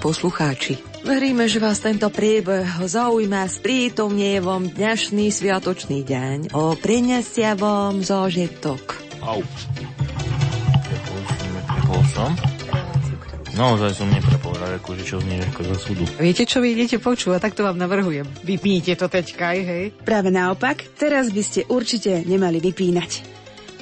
Poslucháči, veríme, že vás tento príbeh zaujíma s prítomnievom dnešný sviatočný deň o prinesiavom zožitok. Au. Prepol som. Naozaj som neprepol, akože čo z ako za súdu. Viete, čo vy idete počúvať, tak to vám navrhujem. Vypnite to teďka, hej? Práve naopak, teraz by ste určite nemali vypínať.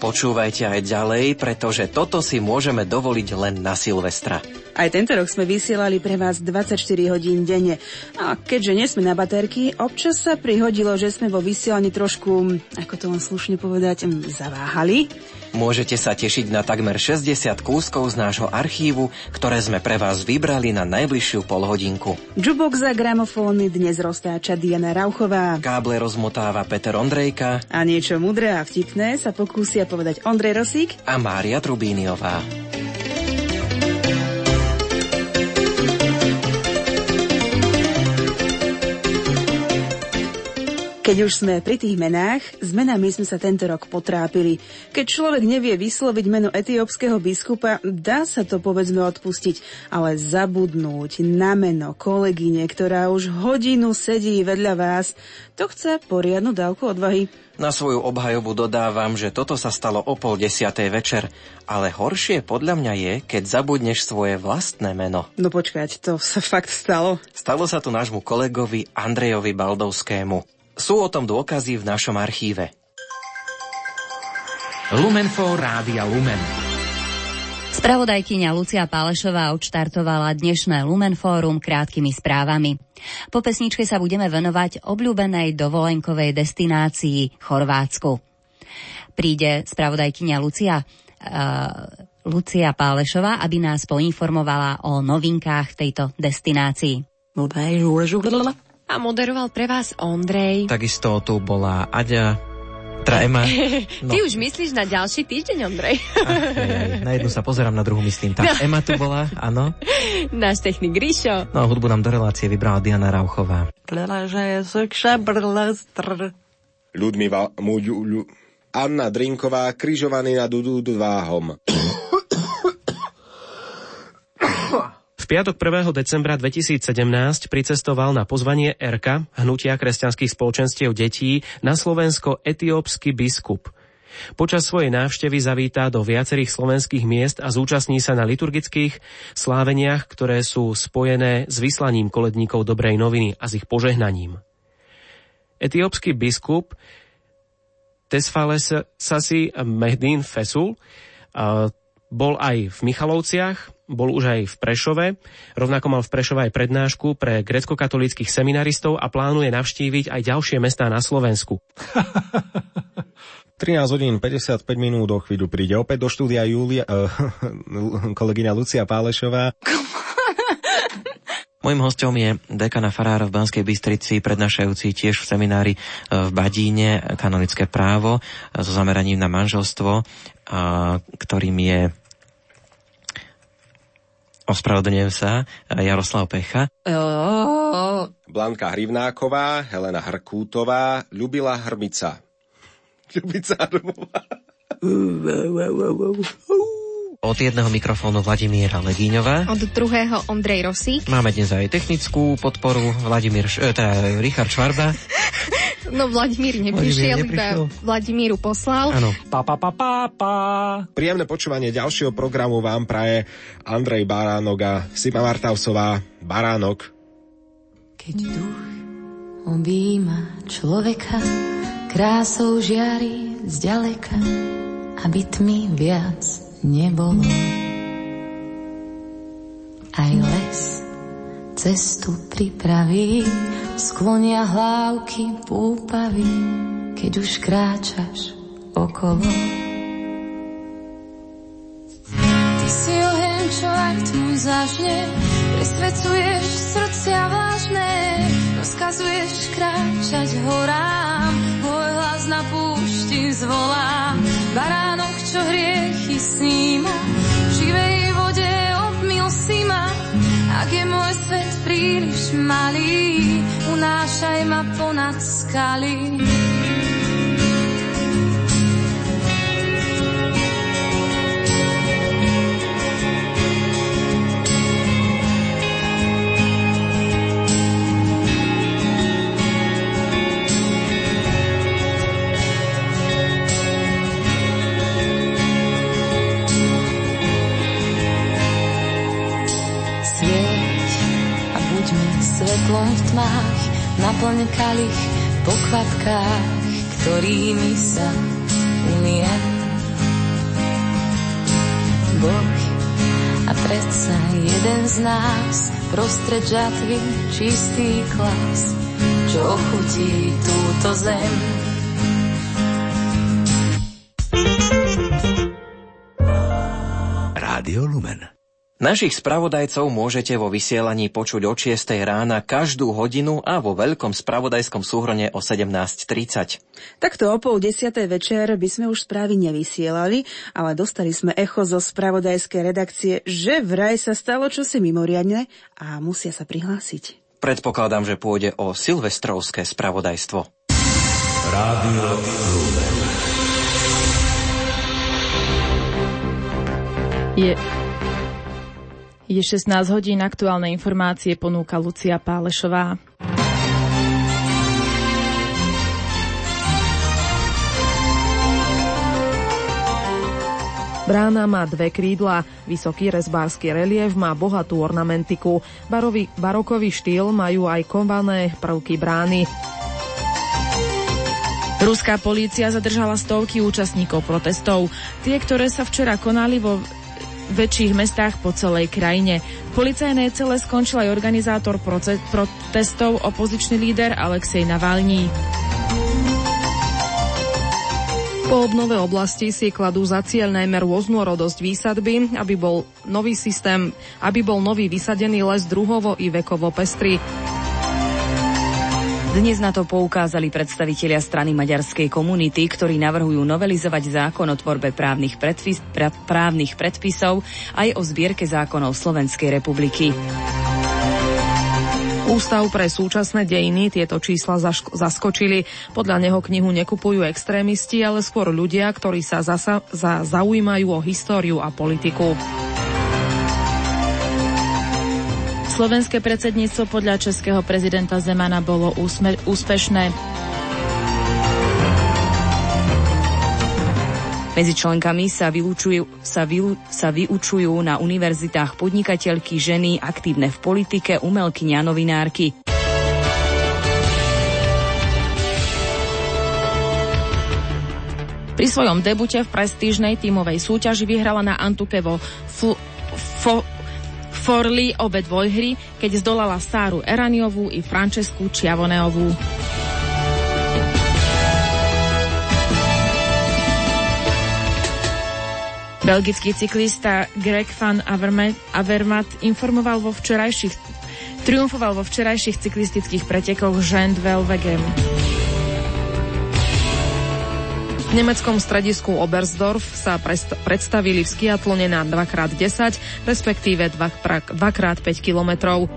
Počúvajte aj ďalej, pretože toto si môžeme dovoliť len na Silvestra. Aj tento rok sme vysielali pre vás 24 hodín denne. A keďže nie sme na baterky, občas sa prihodilo, že sme vo vysielaní trošku, ako to len slušne povedať, zaváhali. Môžete sa tešiť na takmer 60 kúskov z nášho archívu, ktoré sme pre vás vybrali na najbližšiu polhodinku. Jukebox za gramofóny dnes roztáča Diana Rauchová. Káble rozmotáva Peter Ondrejka. A niečo mudré a vtipné sa pokúsia povedať Ondrej Rosík a Mária Trubíniová. Keď už sme pri tých menách, s menami sme sa tento rok potrápili. Keď človek nevie vysloviť meno etiópskeho biskupa, dá sa to povedzme odpustiť, ale zabudnúť na meno kolegyne, ktorá už hodinu sedí vedľa vás, to chce poriadnu dávku odvahy. Na svoju obhajobu dodávam, že toto sa stalo o pol desiatej večer, ale horšie podľa mňa je, keď zabudneš svoje vlastné meno. No počkať, to sa fakt stalo. Stalo sa to nášmu kolegovi Andrejovi Baldovskému. Sú o tom dôkazy v našom archíve. Lumenfo Rádia Lumen. Spravodajkyňa Lucia Pálešová odštartovala dnešné Lumenfórum krátkými správami. Po pesničke sa budeme venovať obľúbenej dovolenkovej destinácii Chorvátsku. Príde spravodajkyňa Lucia, uh, Lucia Pálešová, aby nás poinformovala o novinkách tejto destinácii. A moderoval pre vás Ondrej. Takisto tu bola Aďa, teda Ema. No. Ty už myslíš na ďalší týždeň, Ondrej? Ach, na jednu sa pozerám, na druhú myslím. Tak, no. Ema tu bola, áno. Náš technik Ríšo. No, hudbu nám do relácie vybrala Diana Rauchová. Ľudmiva, Anna Drinková, križovaný nad Ududváhom. Piatok 1. decembra 2017 pricestoval na pozvanie ERKA, Hnutia kresťanských spoločenstiev detí, na Slovensko etiópsky biskup. Počas svojej návštevy zavítá do viacerých slovenských miest a zúčastní sa na liturgických sláveniach, ktoré sú spojené s vyslaním koledníkov dobrej noviny a s ich požehnaním. Etiópsky biskup Tesfales Sasi Mehdin Fesul bol aj v Michalovciach, bol už aj v Prešove, rovnako mal v Prešove aj prednášku pre grecko-katolíckých seminaristov a plánuje navštíviť aj ďalšie mestá na Slovensku. 13 hodín 55 minút do chvíľu príde opäť do štúdia Julia, uh, kolegyňa Lucia Pálešová. Mojím hostom je dekana Farára v Banskej Bystrici, prednášajúci tiež v seminári eh, v Badíne kanonické právo eh, so zameraním na manželstvo, ktorým je Ospravedlňujem sa, Jaroslav Pecha. Blanka Hrivnáková, Helena Hrkútová, Ľubila Hrmica. Ľubica Hrmová. Od jedného mikrofónu Vladimíra Legíňová. Od druhého Ondrej Rosík. Máme dnes aj technickú podporu Vladimír, e, teda Richard Švarba. No Vladimír neprišiel, iba Vladimíru poslal. Áno. Pa, pa, pa, pa, pa. Príjemné počúvanie ďalšieho programu vám praje Andrej Baránok a Sima Martausová. Baránok. Keď duch objíma človeka, krásou žiari zďaleka, aby tmy viac nebolo. Aj les cestu pripraví, sklonia hlávky púpavy, keď už kráčaš okolo. Ty si oheň, čo aj tmu zažne, prisvecuješ srdcia vážne, rozkazuješ kráčať horám, môj hlas na púšti zvolá, baránok, čo hriechy sníma, v živej vode obmil si ma, ak je môj svet príliš malý, unášaj ma ponad skaly. ľuďmi, svetlom v tmách, naplň kalich po kvapkách, ktorými sa umie. Boh a predsa jeden z nás, prostred žatvy čistý klas, čo ochutí túto zem Našich spravodajcov môžete vo vysielaní počuť od 6. rána každú hodinu a vo veľkom spravodajskom súhrone o 17.30. Takto o pol desiatej večer by sme už správy nevysielali, ale dostali sme echo zo spravodajskej redakcie, že vraj sa stalo čosi mimoriadne a musia sa prihlásiť. Predpokladám, že pôjde o silvestrovské spravodajstvo. Rádio Je je 16 hodín, aktuálne informácie ponúka Lucia Pálešová. Brána má dve krídla, vysoký rezbársky relief má bohatú ornamentiku, barový, barokový štýl majú aj kované prvky brány. Ruská polícia zadržala stovky účastníkov protestov. Tie, ktoré sa včera konali vo väčších mestách po celej krajine. Policajné cele skončil aj organizátor protestov, opozičný líder Alexej Navalní. Po obnove oblasti si kladú za cieľ najmä rôznorodosť výsadby, aby bol nový systém, aby bol nový vysadený les druhovo i vekovo pestrý. Dnes na to poukázali predstavitelia strany maďarskej komunity, ktorí navrhujú novelizovať zákon o tvorbe právnych, predpis, právnych predpisov aj o zbierke zákonov Slovenskej republiky. Ústav pre súčasné dejiny tieto čísla zaskočili. Podľa neho knihu nekupujú extrémisti, ale skôr ľudia, ktorí sa zasa, za, zaujímajú o históriu a politiku. Slovenské predsedníctvo podľa českého prezidenta Zemana bolo úsme- úspešné. Medzi členkami sa, vylúčujú, sa, vylú, sa vyučujú na univerzitách podnikateľky, ženy, aktívne v politike, umelkyňa, novinárky. Pri svojom debute v prestížnej tímovej súťaži vyhrala na Antukevo fl- fo- Forli obe dvojhry, keď zdolala Sáru Eraniovú i Francesku Čiavoneovú. Belgický cyklista Greg van Avermaet informoval vo včerajších triumfoval vo včerajších cyklistických pretekoch Jean Velvegem. V nemeckom stredisku Oberstdorf sa predstavili v skiatlone na 2x10, respektíve 2x5 kilometrov.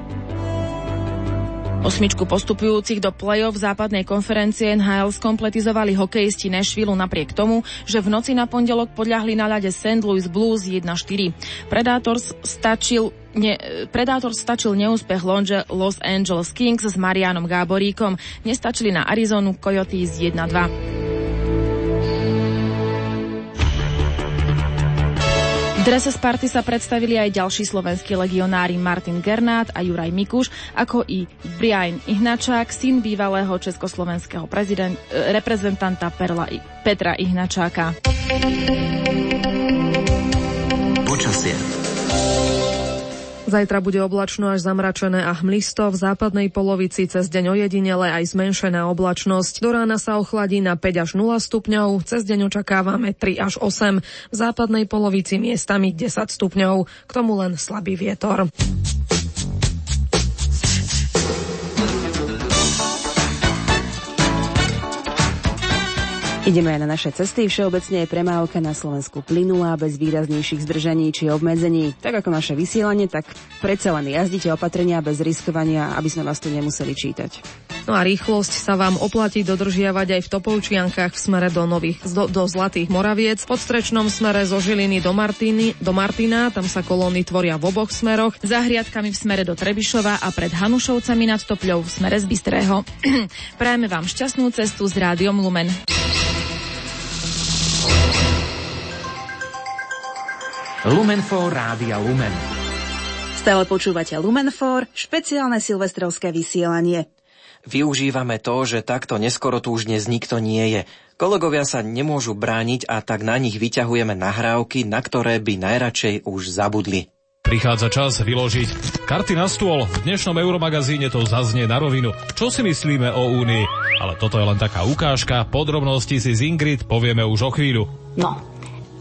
Osmičku postupujúcich do play-off západnej konferencie NHL skompletizovali hokejisti Nashville napriek tomu, že v noci na pondelok podľahli na ľade St. Louis Blues 1-4. Predátor stačil Ne, Predátor stačil neúspech Longe Los Angeles Kings s Marianom Gáboríkom. Nestačili na Arizonu Coyotes 1-2. V drese Sparty sa predstavili aj ďalší slovenskí legionári Martin Gernát a Juraj Mikuš, ako i Brian Ihnačák, syn bývalého československého prezident, e, reprezentanta Perla, Petra Ihnačáka. Počasie. Zajtra bude oblačno až zamračené a hmlisto, v západnej polovici cez deň ojedinele aj zmenšená oblačnosť. Do rána sa ochladí na 5 až 0 stupňov, cez deň očakávame 3 až 8, v západnej polovici miestami 10 stupňov, k tomu len slabý vietor. Ideme aj na naše cesty. Všeobecne je premávka na Slovensku plynulá, bez výraznejších zdržaní či obmedzení. Tak ako naše vysielanie, tak predsa len jazdite opatrenia bez riskovania, aby sme vás tu nemuseli čítať. No a rýchlosť sa vám oplatí dodržiavať aj v Topolčiankách v smere do, nových, do, do Zlatých Moraviec, v podstrečnom smere zo Žiliny do, Martiny, do Martina, tam sa kolóny tvoria v oboch smeroch, za hriadkami v smere do Trebišova a pred Hanušovcami nad Topľou v smere z Bystrého. Prajeme vám šťastnú cestu s rádiom Lumen. Lumenfo Rádia Lumen. Stále počúvate Lumenfor, špeciálne silvestrovské vysielanie. Využívame to, že takto neskoro tu už dnes nikto nie je. Kolegovia sa nemôžu brániť a tak na nich vyťahujeme nahrávky, na ktoré by najradšej už zabudli. Prichádza čas vyložiť karty na stôl. V dnešnom Euromagazíne to zaznie na rovinu. Čo si myslíme o Únii? Ale toto je len taká ukážka. Podrobnosti si z Ingrid povieme už o chvíľu. No,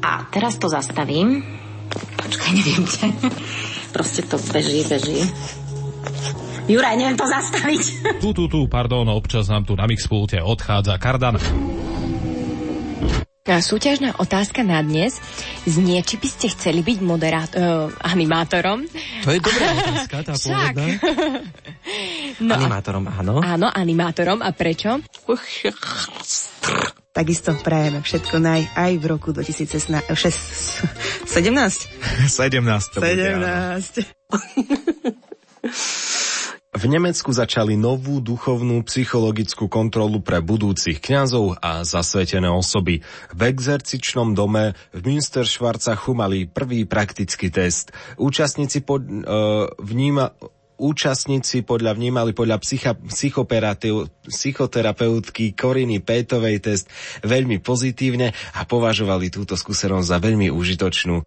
a teraz to zastavím. Počkaj, neviem ťa. Proste to beží, beží. Juraj, neviem to zastaviť. Tu, tu, tu, pardon, občas nám tu na mixpulte odchádza kardan. Súťažná otázka na dnes znie, či by ste chceli byť moderát- uh, animátorom. To je dobrá otázka, tá pôvodná. no, animátorom, áno. Áno, animátorom. A prečo? Takisto prajeme všetko naj aj v roku 2017. 17? 17 to 17. V Nemecku začali novú duchovnú psychologickú kontrolu pre budúcich kňazov a zasvetené osoby. V exercičnom dome v Münsterschwarzachu mali prvý praktický test. Účastníci pod, e, vníma, účastníci podľa vnímali podľa psycha, psychoterapeutky Koriny Pétovej test veľmi pozitívne a považovali túto skúsenosť za veľmi užitočnú.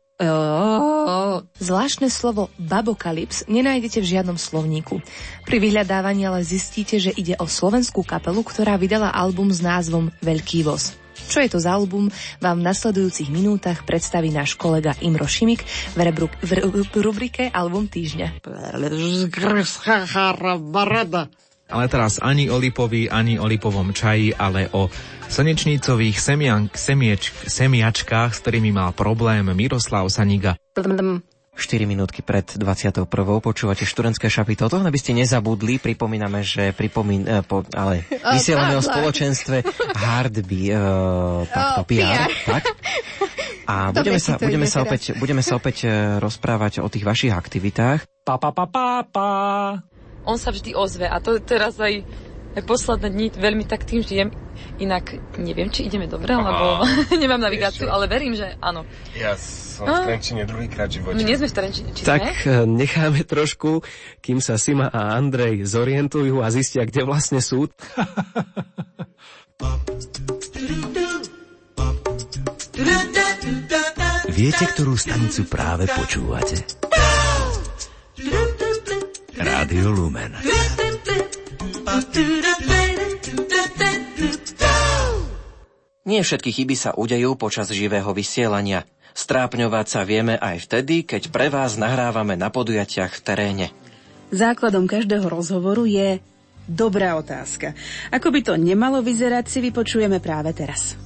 Zvláštne slovo babokalips nenájdete v žiadnom slovníku. Pri vyhľadávaní ale zistíte, že ide o slovenskú kapelu, ktorá vydala album s názvom Veľký voz. Čo je to za album, vám v nasledujúcich minútach predstaví náš kolega Imro Šimik v, rebru- v, v rubrike Album týždňa. Ale teraz ani o lipovi, ani o lipovom čaji, ale o semieč- semiačkách, s ktorými mal problém Miroslav Saniga. 4 minútky pred 21. počúvate študentské šapy. Toto, aby ste nezabudli, pripomíname, že pripomín, eh, po, ale vysielame o spoločenstve Hardby, uh, takto, Oh, PR, PR. tak? A budeme sa, budeme, sa opäť, budeme sa opäť eh, rozprávať o tých vašich aktivitách. Pa, pa, pa, pa, pa. On sa vždy ozve a to teraz aj, aj posledné dní veľmi tak tým žijem. Inak neviem, či ideme dobre, lebo nemám navigáciu, ale verím, že áno. Ja som v Trenčine druhýkrát v živote. My nie sme v Trenčine, či Tak sme? eh, necháme trošku, kým sa Sima a Andrej zorientujú a zistia, kde vlastne sú. Viete, ktorú stanicu práve počúvate? Rádio Lumen. Nie všetky chyby sa udejú počas živého vysielania. Strápňovať sa vieme aj vtedy, keď pre vás nahrávame na podujatiach v teréne. Základom každého rozhovoru je dobrá otázka. Ako by to nemalo vyzerať, si vypočujeme práve teraz.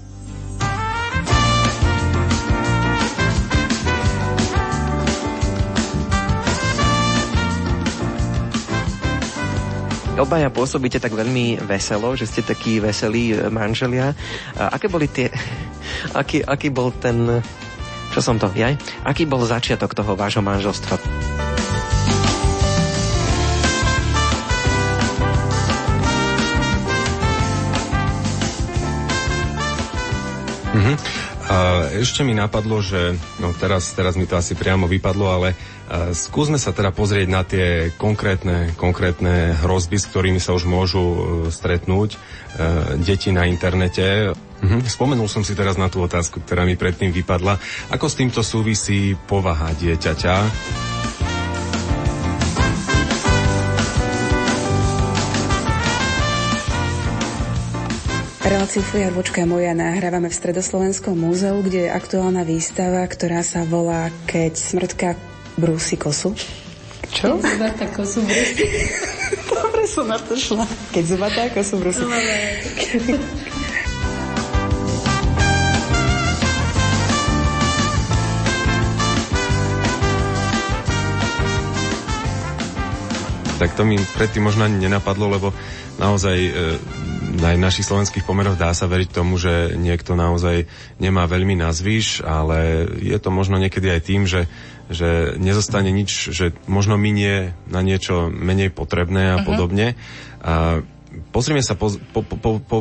Obaja pôsobíte tak veľmi veselo, že ste takí veselí e, manželia. A aké boli tie... Aký, aký bol ten... Čo som to? Jaj? Aký bol začiatok toho vášho manželstva? Mhm. A ešte mi napadlo, že no teraz, teraz mi to asi priamo vypadlo, ale a, skúsme sa teda pozrieť na tie konkrétne, konkrétne hrozby, s ktorými sa už môžu e, stretnúť e, deti na internete. Mhm. Spomenul som si teraz na tú otázku, ktorá mi predtým vypadla. Ako s týmto súvisí povaha dieťaťa? Reláciu Fujarvočka moja nahrávame v Stredoslovenskom múzeu, kde je aktuálna výstava, ktorá sa volá Keď smrtka brúsi kosu. Čo? Zubata kosu brúsi. Dobre som na to šla. Keď zubatá kosu brúsi. Tak to mi predtým možno ani nenapadlo, lebo naozaj e, aj v našich slovenských pomeroch dá sa veriť tomu, že niekto naozaj nemá veľmi na zvyš, ale je to možno niekedy aj tým, že, že nezostane nič, že možno minie na niečo menej potrebné a Mhm. podobne. A pozrime sa po, po, po, po, po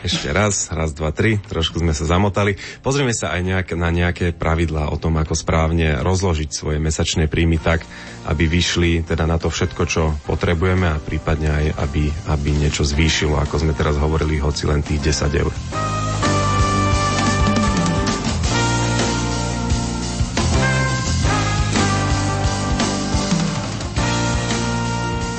ešte raz, raz, dva, tri, trošku sme sa zamotali. Pozrieme sa aj nejak, na nejaké pravidlá o tom, ako správne rozložiť svoje mesačné príjmy tak, aby vyšli teda na to všetko, čo potrebujeme a prípadne aj, aby, aby niečo zvýšilo, ako sme teraz hovorili, hoci len tých 10 eur.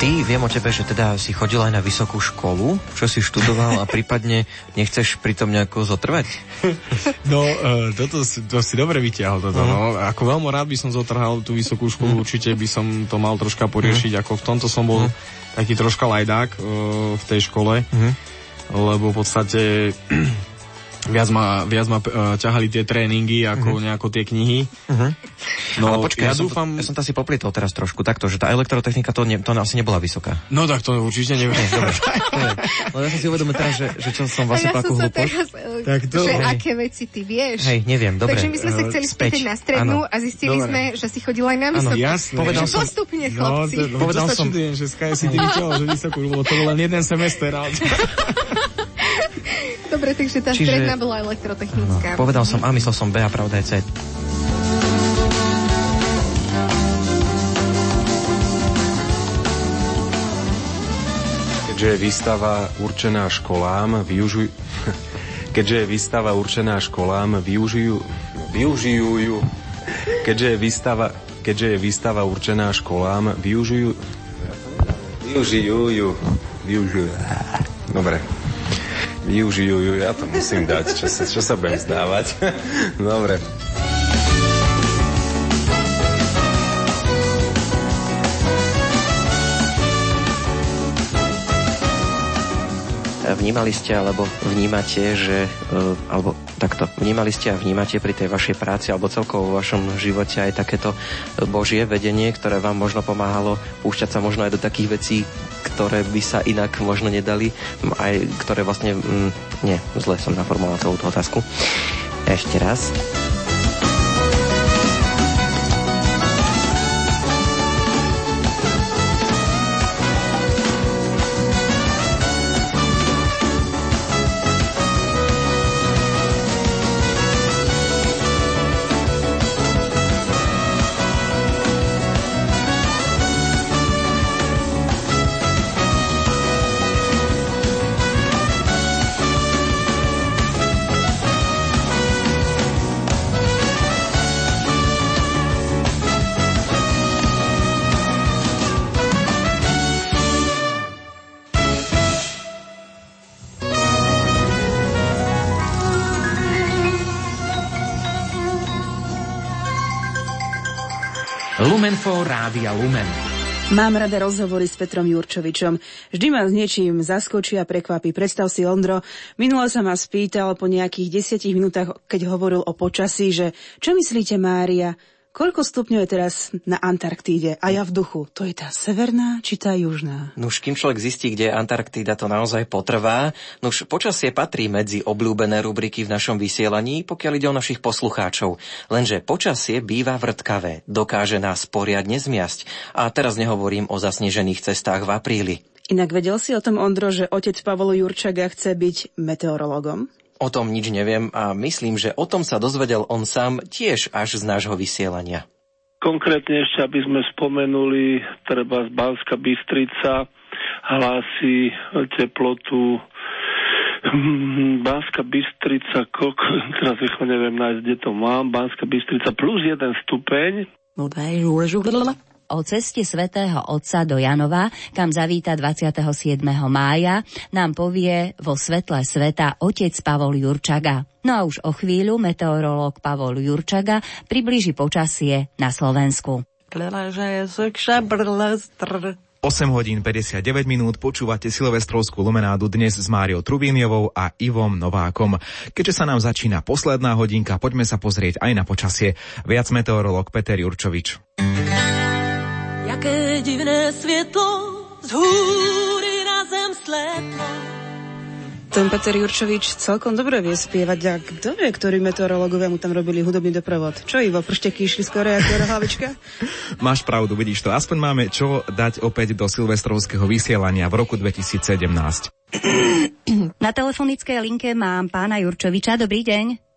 Ty, viem o tebe, že teda si chodil aj na vysokú školu, čo si študoval a prípadne nechceš pri tom nejako zotrvať? No, uh, toto to si dobre vyťahol toto. Uh-huh. No. Ako veľmi rád by som zotrhal tú vysokú školu, uh-huh. určite by som to mal troška poriešiť, uh-huh. ako v tomto som bol uh-huh. taký troška lajdák uh, v tej škole, uh-huh. lebo v podstate viac ma, viac ma uh, ťahali tie tréningy ako uh-huh. nejako tie knihy. Uh-huh. No, Ale počkaj, ja, ja, dúfam... ja som to asi poplietol teraz trošku takto, že tá elektrotechnika to, ne, to asi nebola vysoká. No tak to určite neviem. Dobre, Lebo ja som si uvedomil teraz, že, že čo som vlastne ja takú hlúpoš. E, tak to... Že aké veci ty vieš. Hej, neviem, dobre. Takže my sme sa chceli spýtať na strednú ano. a zistili dobre. sme, že si chodil aj na vysokú. Jasne. Povedal som... Postupne, no, chlapci. No, to, povedal som... Čudujem, že Sky si ty že vysokú, lebo to bol len jeden semester. Dobre, takže tá Čiže... stredná bola elektrotechnická. No, povedal som A, myslel som B a pravda je C. Keďže je výstava určená školám, využuj... Keďže je výstava určená školám, využijú... Využijú ju... Keďže je výstava... Keďže je výstava určená školám, využijú... Využijú ju... Využijú... Dobre využijú ju, ja to musím dať, čo sa, čo sa budem zdávať. Dobre. Vnímali ste alebo vnímate, že, e, alebo takto, vnímali ste a vnímate pri tej vašej práci alebo celkovo vo vašom živote aj takéto božie vedenie, ktoré vám možno pomáhalo púšťať sa možno aj do takých vecí, ktoré by sa inak možno nedali, aj ktoré vlastne, mm, nie, zle som naformuloval celú tú otázku. Ešte raz. Lumenfo Rádia Lumen. Mám rada rozhovory s Petrom Jurčovičom. Vždy ma s niečím zaskočí a prekvapí. Predstav si, Ondro, minule sa ma spýtal po nejakých desiatich minútach, keď hovoril o počasí, že čo myslíte, Mária? Koľko stupňov je teraz na Antarktíde? A ja v duchu, to je tá severná či tá južná? Nuž, kým človek zistí, kde je Antarktída, to naozaj potrvá. Nuž, počasie patrí medzi obľúbené rubriky v našom vysielaní, pokiaľ ide o našich poslucháčov. Lenže počasie býva vrtkavé, dokáže nás poriadne zmiasť. A teraz nehovorím o zasnežených cestách v apríli. Inak vedel si o tom, Ondro, že otec Pavol Jurčaga chce byť meteorologom? O tom nič neviem a myslím, že o tom sa dozvedel on sám tiež až z nášho vysielania. Konkrétne ešte, aby sme spomenuli, treba z Banska Bystrica hlási teplotu hm, Banska Bystrica, koľko, teraz rýchlo neviem nájsť, kde to mám, Banska Bystrica plus jeden stupeň. No, o ceste svätého Otca do Janova, kam zavíta 27. mája, nám povie vo svetle sveta otec Pavol Jurčaga. No a už o chvíľu meteorológ Pavol Jurčaga približí počasie na Slovensku. 8 hodín 59 minút počúvate Silvestrovskú lumenádu dnes s Máriou Trubíniovou a Ivom Novákom. Keďže sa nám začína posledná hodinka, poďme sa pozrieť aj na počasie. Viac meteorológ Peter Jurčovič. Jaké divné světlo z hůry na zem slétlo. Ten Peter Jurčovič celkom dobre vie spievať a kto vie, ktorí meteorológovia mu tam robili hudobný doprovod? Čo Ivo, pršteky išli skoro ako hlavička? Máš pravdu, vidíš to. Aspoň máme čo dať opäť do silvestrovského vysielania v roku 2017. Na telefonickej linke mám pána Jurčoviča. Dobrý deň.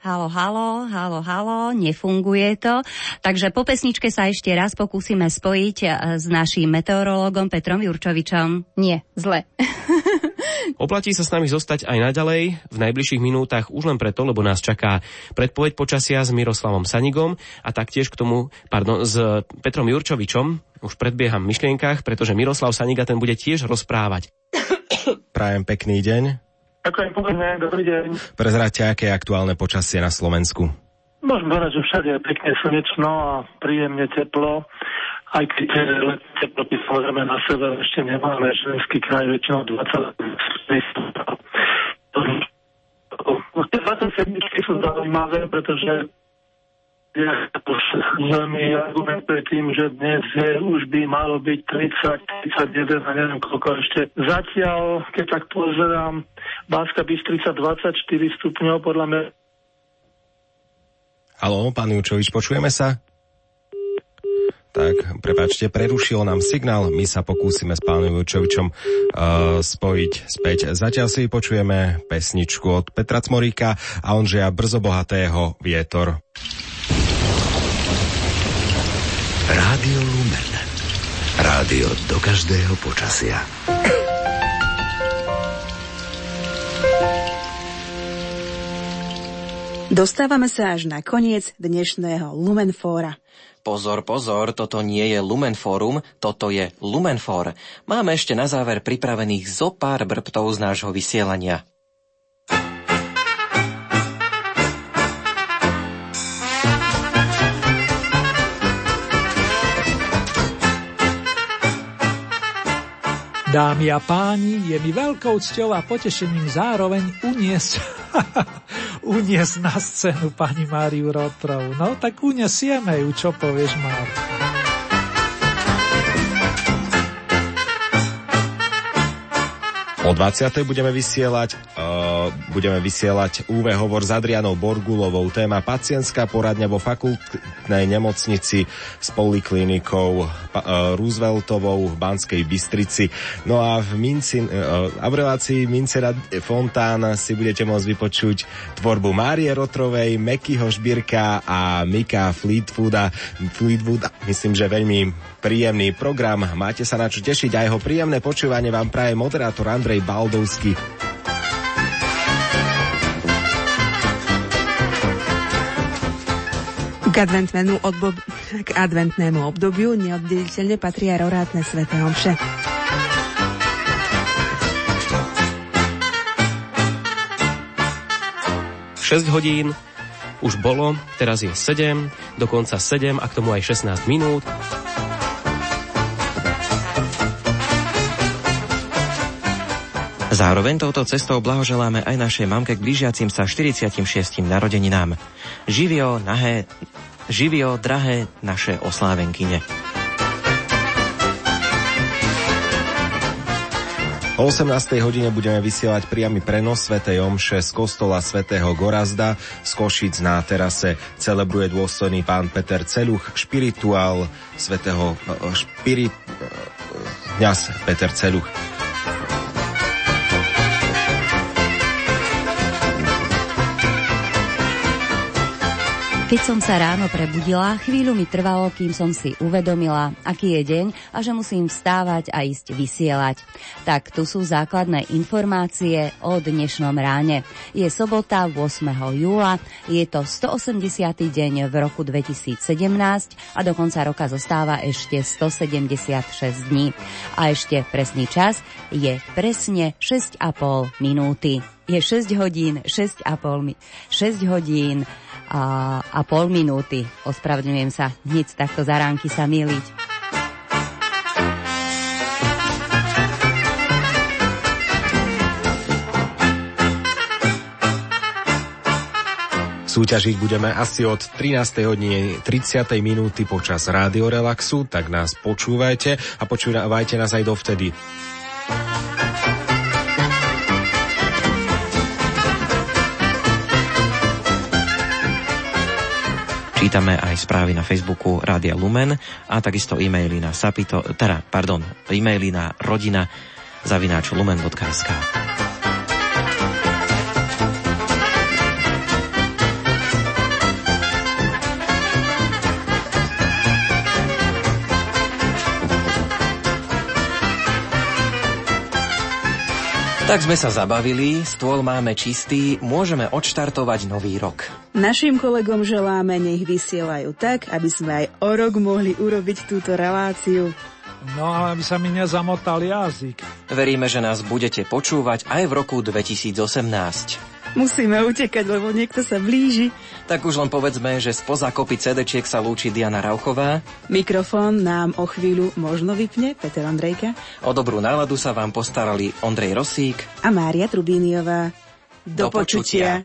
Halo, halo, halo, halo, nefunguje to. Takže po pesničke sa ešte raz pokúsime spojiť e, s naším meteorológom Petrom Jurčovičom. Nie, zle. Oplatí sa s nami zostať aj naďalej v najbližších minútach už len preto, lebo nás čaká predpoveď počasia s Miroslavom Sanigom a taktiež k tomu, pardon, s Petrom Jurčovičom. Už predbieham v myšlienkach, pretože Miroslav Saniga ten bude tiež rozprávať. Prajem pekný deň. Ďakujem pekne, dobrý deň. Prezráte, aké je aktuálne počasie na Slovensku? Môžem povedať, že všade je pekne slnečno a príjemne teplo. Aj keď teploty samozrejme na sever ešte nemáme, ženský kraj väčšinou 20 Tie 27 sú zaujímavé, pretože veľmi argumentuje tým, že dnes je, už by malo byť 30, 31 a neviem koľko ešte. Zatiaľ, keď tak pozerám, Bánska Bystrica 24 stupňov, podľa mňa. Haló, pán Jučovič, počujeme sa? Tak, prepačte, prerušil nám signál, my sa pokúsime s pánom Jučovičom uh, spojiť späť. Zatiaľ si počujeme pesničku od Petra Cmoríka a Ondřeja Brzobohatého Vietor. Rádio Lumen. Rádio do každého počasia. Dostávame sa až na koniec dnešného Lumenfóra. Pozor, pozor, toto nie je Lumenforum, toto je Lumenfor. Máme ešte na záver pripravených zo pár brbtov z nášho vysielania. Dámy a páni, je mi veľkou cťou a potešením zároveň uniesť, uniesť na scénu pani Máriu Rotrov. No tak uniesieme ju, čo povieš, Márka? O 20. budeme vysielať, budeme vysielať UV hovor s Adrianou Borgulovou. Téma pacientská poradňa vo fakultnej nemocnici s poliklinikou Rooseveltovou v Banskej Bystrici. No a v, Minci, a v relácii Mincera Fontán si budete môcť vypočuť tvorbu Márie Rotrovej, Mekyho Šbírka a Mika Fleetwooda. Fleetwooda. Myslím, že veľmi príjemný program. Máte sa na čo tešiť a jeho príjemné počúvanie vám praje moderátor Andrej Baldovský. K adventnému, odbo- k adventnému obdobiu neoddeliteľne patrí aj rorátne sveté omše. Hodín už bolo, teraz je 7, dokonca 7 a k tomu aj 16 minút. Zároveň touto cestou blahoželáme aj našej mamke k blížiacim sa 46. narodeninám. Živio, nahé, živio, drahé naše oslávenkyne. O 18. hodine budeme vysielať priamy prenos Svetej Omše z kostola Svetého Gorazda z Košic na terase. Celebruje dôstojný pán Peter Celuch, špirituál Svetého eh, špirit, kňaz Peter Celuch. Keď som sa ráno prebudila, chvíľu mi trvalo, kým som si uvedomila, aký je deň a že musím vstávať a ísť vysielať. Tak tu sú základné informácie o dnešnom ráne. Je sobota 8. júla, je to 180. deň v roku 2017 a do konca roka zostáva ešte 176 dní. A ešte presný čas je presne 6,5 minúty. Je 6 hodín, 6,5 mi- 6 hodín a, a pol minúty. Ospravedlňujem sa, hneď takto za ránky sa miliť. Súťažiť budeme asi od 13. hodiny 30. minúty počas rádio relaxu, tak nás počúvajte a počúvajte nás aj dovtedy. Vítame aj správy na Facebooku Rádia Lumen a takisto e-maily na sapito, teda, pardon, e-maily na rodina zavináč lumen.sk. Tak sme sa zabavili, stôl máme čistý, môžeme odštartovať nový rok. Našim kolegom želáme, nech vysielajú tak, aby sme aj o rok mohli urobiť túto reláciu. No ale aby sa mi nezamotal jazyk. Veríme, že nás budete počúvať aj v roku 2018. Musíme utekať, lebo niekto sa blíži. Tak už len povedzme, že spoza kopy CD-čiek sa lúči Diana Rauchová. Mikrofón nám o chvíľu možno vypne Peter Andrejka. O dobrú náladu sa vám postarali Ondrej Rosík a Mária Trubíniová. Do, Do počutia.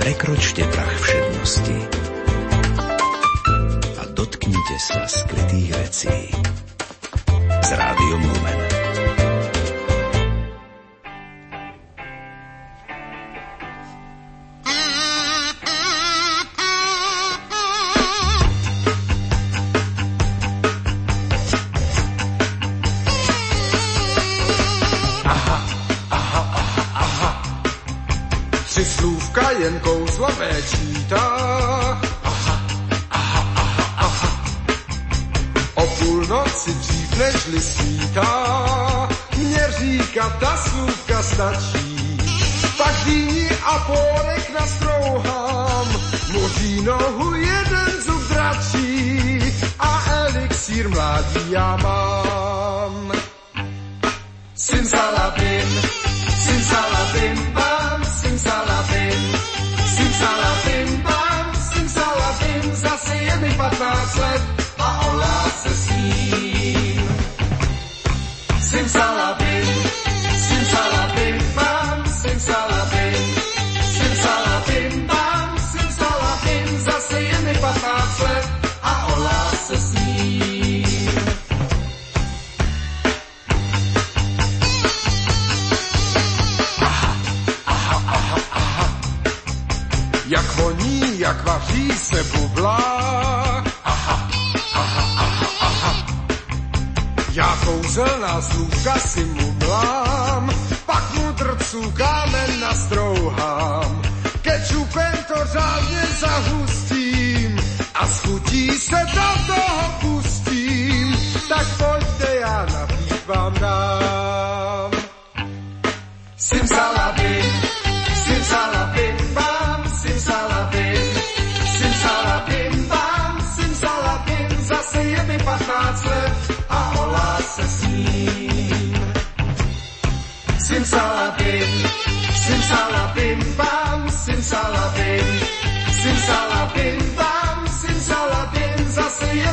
Prekročte prach všednosti a dotknite sa skrytých vecí s Rádiom Lumen. Mé čítá. Aha, aha, aha, aha. O půlnoci dřív nežli svítá, mě říká ta slůvka stačí. Pak dýni a pórek nastrouhám, moří nohu jeden zub dračí a elixír mládí já mám. Drcu kámen nastrouhám. Kečupem to řádně zahustím a schutí se do toho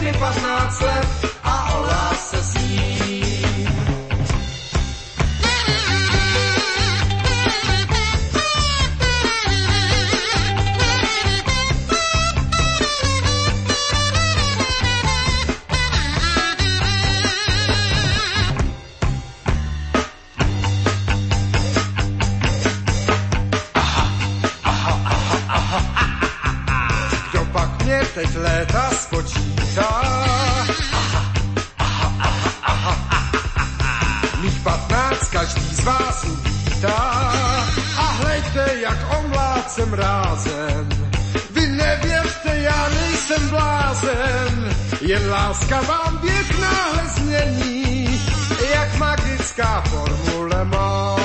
mi 15 let teď léta spočítá? Mých patnáct každý z vás uvítá. A hleďte, jak omlát jsem rázen. Vy nevěřte, já nejsem blázen. Jen láska vám věk náhle změní, jak magická formule má.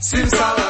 Simsala